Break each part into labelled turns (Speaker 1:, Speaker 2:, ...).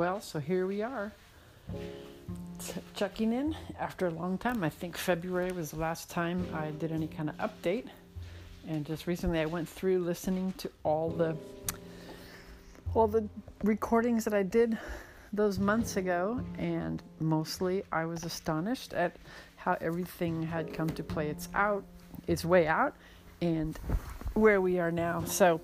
Speaker 1: Well, so here we are. checking in after a long time. I think February was the last time I did any kind of update. And just recently I went through listening to all the all the recordings that I did those months ago and mostly I was astonished at how everything had come to play its out its way out and where we are now. So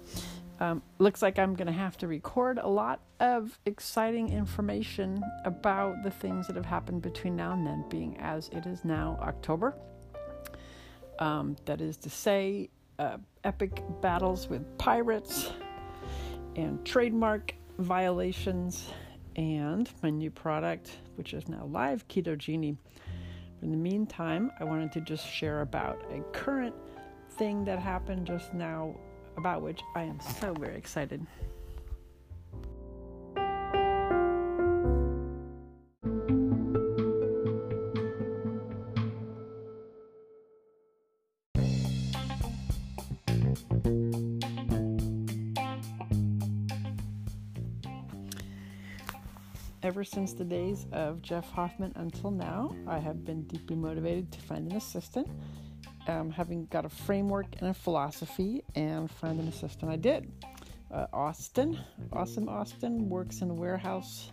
Speaker 1: um, looks like I'm going to have to record a lot of exciting information about the things that have happened between now and then, being as it is now October. Um, that is to say, uh, epic battles with pirates and trademark violations, and my new product, which is now live, Keto Genie. In the meantime, I wanted to just share about a current thing that happened just now about which I am so very excited. Ever since the days of Jeff Hoffman until now, I have been deeply motivated to find an assistant um, having got a framework and a philosophy and find an assistant I did. Uh, Austin, awesome Austin, works in a warehouse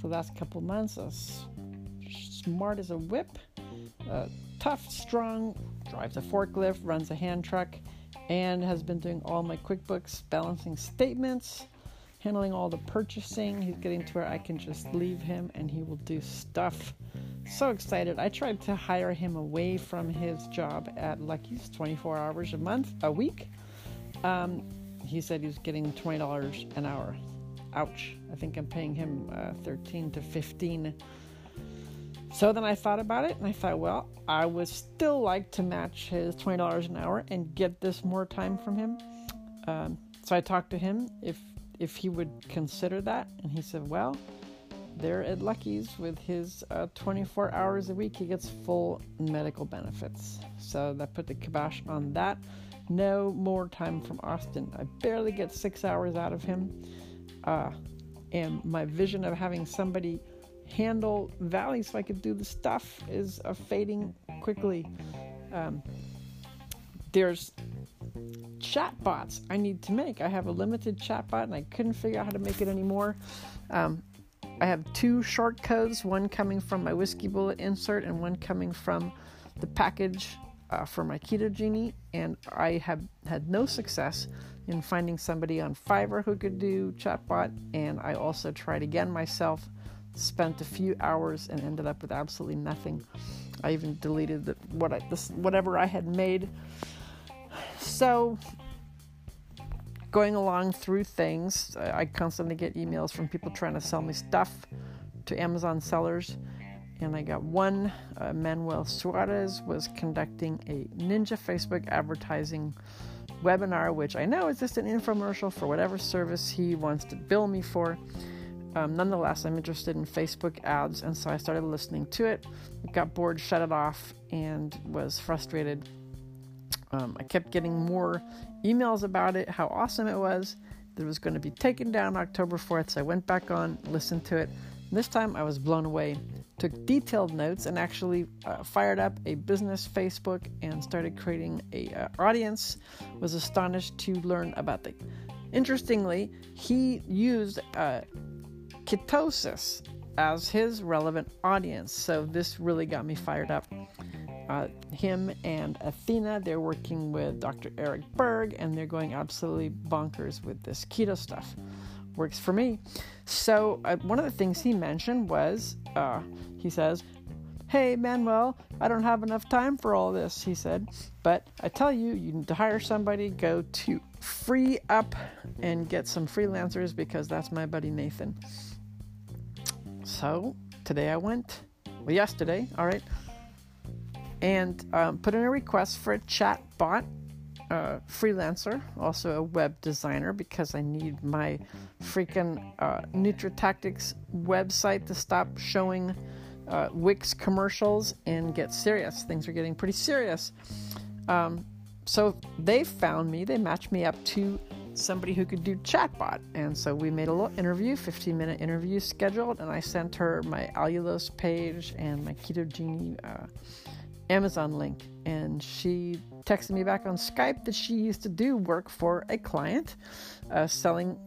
Speaker 1: for the last couple months. As smart as a whip, uh, tough, strong, drives a forklift, runs a hand truck, and has been doing all my QuickBooks balancing statements, handling all the purchasing. He's getting to where I can just leave him and he will do stuff so excited. I tried to hire him away from his job at Lucky's 24 hours a month, a week. Um, he said he was getting $20 an hour. Ouch. I think I'm paying him uh, 13 to 15. So then I thought about it and I thought, well, I would still like to match his $20 an hour and get this more time from him. Um, so I talked to him if if he would consider that, and he said, well, there at Lucky's with his uh, 24 hours a week, he gets full medical benefits. So that put the kibosh on that. No more time from Austin. I barely get six hours out of him. Uh, and my vision of having somebody handle Valley so I could do the stuff is uh, fading quickly. Um, there's chatbots I need to make. I have a limited chatbot and I couldn't figure out how to make it anymore. Um, I have two short codes, one coming from my whiskey bullet insert and one coming from the package uh, for my Keto Genie, and I have had no success in finding somebody on Fiverr who could do chatbot, and I also tried again myself, spent a few hours, and ended up with absolutely nothing. I even deleted the, what I, this, whatever I had made. So going along through things, I constantly get emails from people trying to sell me stuff to Amazon sellers. And I got one. Uh, Manuel Suarez was conducting a Ninja Facebook advertising webinar, which I know is just an infomercial for whatever service he wants to bill me for. Um, nonetheless, I'm interested in Facebook ads, and so I started listening to it. Got bored, shut it off, and was frustrated um, I kept getting more emails about it, how awesome it was. That it was going to be taken down October 4th, so I went back on, listened to it. This time I was blown away. Took detailed notes and actually uh, fired up a business Facebook and started creating a uh, audience. Was astonished to learn about the. Interestingly, he used uh, ketosis as his relevant audience, so this really got me fired up uh, him and Athena. They're working with Dr. Eric Berg and they're going absolutely bonkers with this keto stuff. Works for me. So, uh, one of the things he mentioned was uh, he says, Hey, Manuel, I don't have enough time for all this, he said. But I tell you, you need to hire somebody, go to free up and get some freelancers because that's my buddy Nathan. So, today I went, well, yesterday, all right, and um, put in a request for a chat bot uh, freelancer, also a web designer, because I need my freaking uh, NutriTactics website to stop showing uh, Wix commercials and get serious. Things are getting pretty serious. Um, so they found me, they matched me up to somebody who could do chatbot. And so we made a little interview, 15 minute interview scheduled, and I sent her my allulose page and my Keto Genie uh, Amazon link. And she texted me back on Skype that she used to do work for a client uh, selling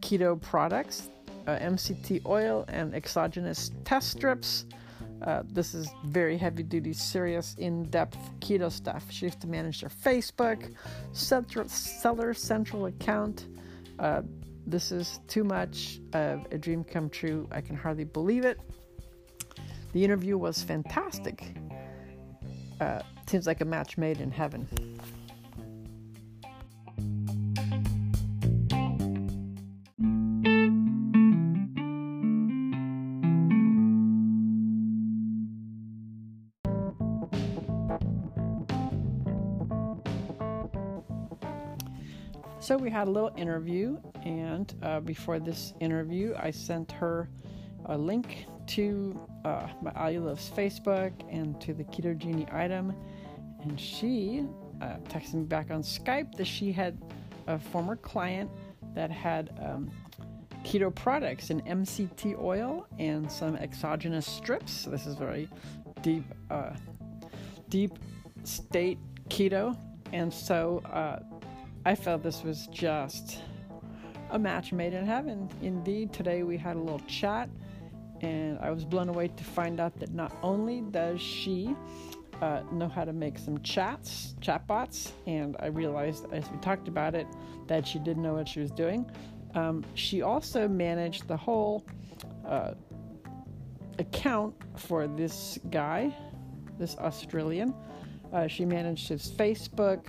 Speaker 1: keto products, uh, MCT oil, and exogenous test strips. Uh, this is very heavy duty, serious, in depth keto stuff. She has to manage their Facebook, seller central account. Uh, this is too much of a dream come true. I can hardly believe it. The interview was fantastic. Uh, seems like a match made in heaven. So we had a little interview, and uh, before this interview, I sent her a link to uh, my loves Facebook and to the Keto Genie item, and she uh, texted me back on Skype that she had a former client that had um, keto products and MCT oil and some exogenous strips. So this is very deep, uh, deep state keto, and so uh, I felt this was just a match made in heaven. Indeed, today we had a little chat, and I was blown away to find out that not only does she uh, know how to make some chats, chatbots, and I realized as we talked about it that she didn't know what she was doing. Um, she also managed the whole uh, account for this guy, this Australian. Uh, she managed his Facebook,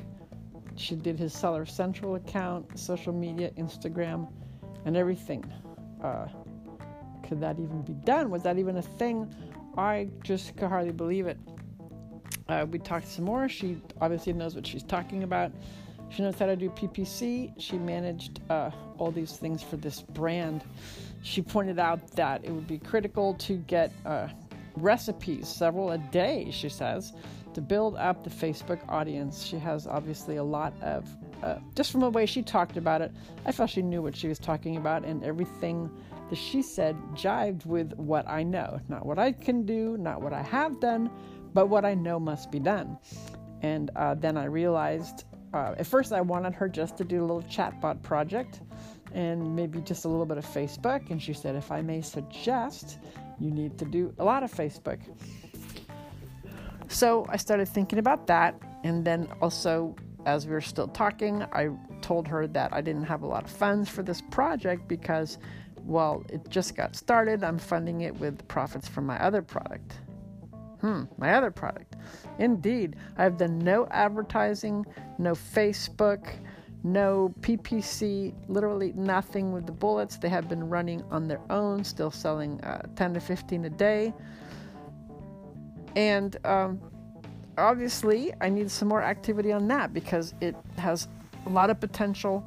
Speaker 1: she did his Seller Central account, social media, Instagram, and everything. Could that even be done? Was that even a thing? I just could hardly believe it. Uh, we talked some more. She obviously knows what she's talking about. She knows how to do PPC. She managed uh, all these things for this brand. She pointed out that it would be critical to get uh, recipes, several a day, she says, to build up the Facebook audience. She has obviously a lot of, uh, just from the way she talked about it, I felt she knew what she was talking about, and everything that she said jived with what I know. Not what I can do, not what I have done, but what I know must be done. And uh, then I realized uh, at first I wanted her just to do a little chatbot project and maybe just a little bit of Facebook. And she said, if I may suggest, you need to do a lot of Facebook. So I started thinking about that. And then also, as we were still talking, I told her that I didn't have a lot of funds for this project because, well, it just got started. I'm funding it with profits from my other product. Hmm, my other product. Indeed, I've done no advertising, no Facebook, no PPC, literally nothing with the bullets. They have been running on their own, still selling uh, 10 to 15 a day. And um, obviously, I need some more activity on that because it has a lot of potential.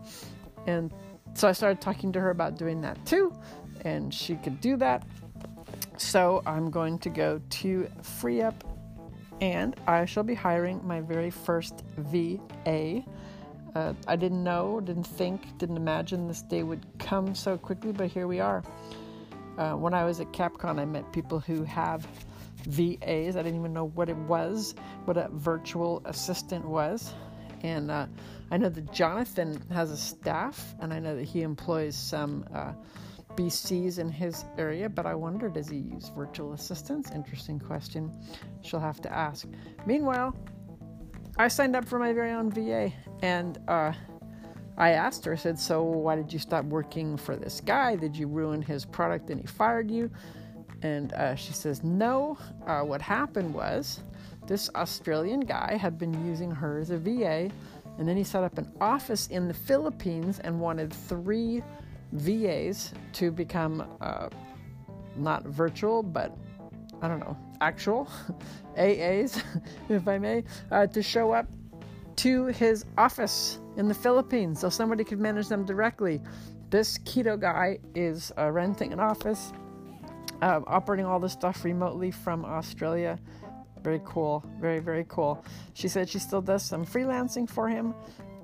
Speaker 1: And so I started talking to her about doing that too, and she could do that. So I'm going to go to FreeUp, and I shall be hiring my very first VA. Uh, I didn't know, didn't think, didn't imagine this day would come so quickly, but here we are. Uh, when I was at Capcom, I met people who have VAs. I didn't even know what it was, what a virtual assistant was. And uh, I know that Jonathan has a staff, and I know that he employs some uh, BCs in his area, but I wonder does he use virtual assistants? Interesting question. She'll have to ask. Meanwhile, I signed up for my very own VA, and uh, I asked her, I said, So why did you stop working for this guy? Did you ruin his product and he fired you? And uh, she says, No. Uh, what happened was this Australian guy had been using her as a VA, and then he set up an office in the Philippines and wanted three VAs to become uh, not virtual, but I don't know, actual AAs, if I may, uh, to show up to his office in the Philippines so somebody could manage them directly. This keto guy is uh, renting an office uh, operating all this stuff remotely from Australia. Very cool. Very, very cool. She said she still does some freelancing for him.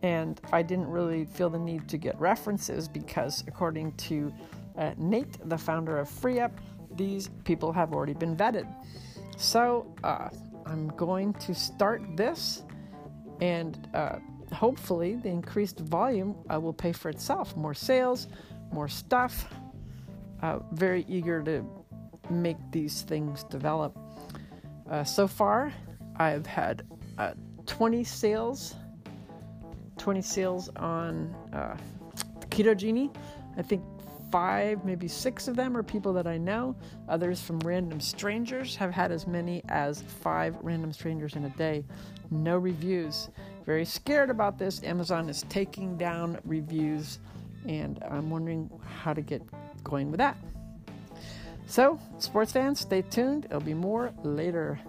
Speaker 1: And I didn't really feel the need to get references because, according to uh, Nate, the founder of FreeUp, these people have already been vetted. So uh, I'm going to start this, and uh, hopefully, the increased volume uh, will pay for itself. More sales, more stuff. Uh, very eager to make these things develop. Uh, so far, I've had uh, 20 sales, 20 sales on uh, Keto Genie. I think five, maybe six of them are people that I know. Others from random strangers have had as many as five random strangers in a day. No reviews. Very scared about this. Amazon is taking down reviews, and I'm wondering how to get going with that. So, sports fans, stay tuned. There'll be more later.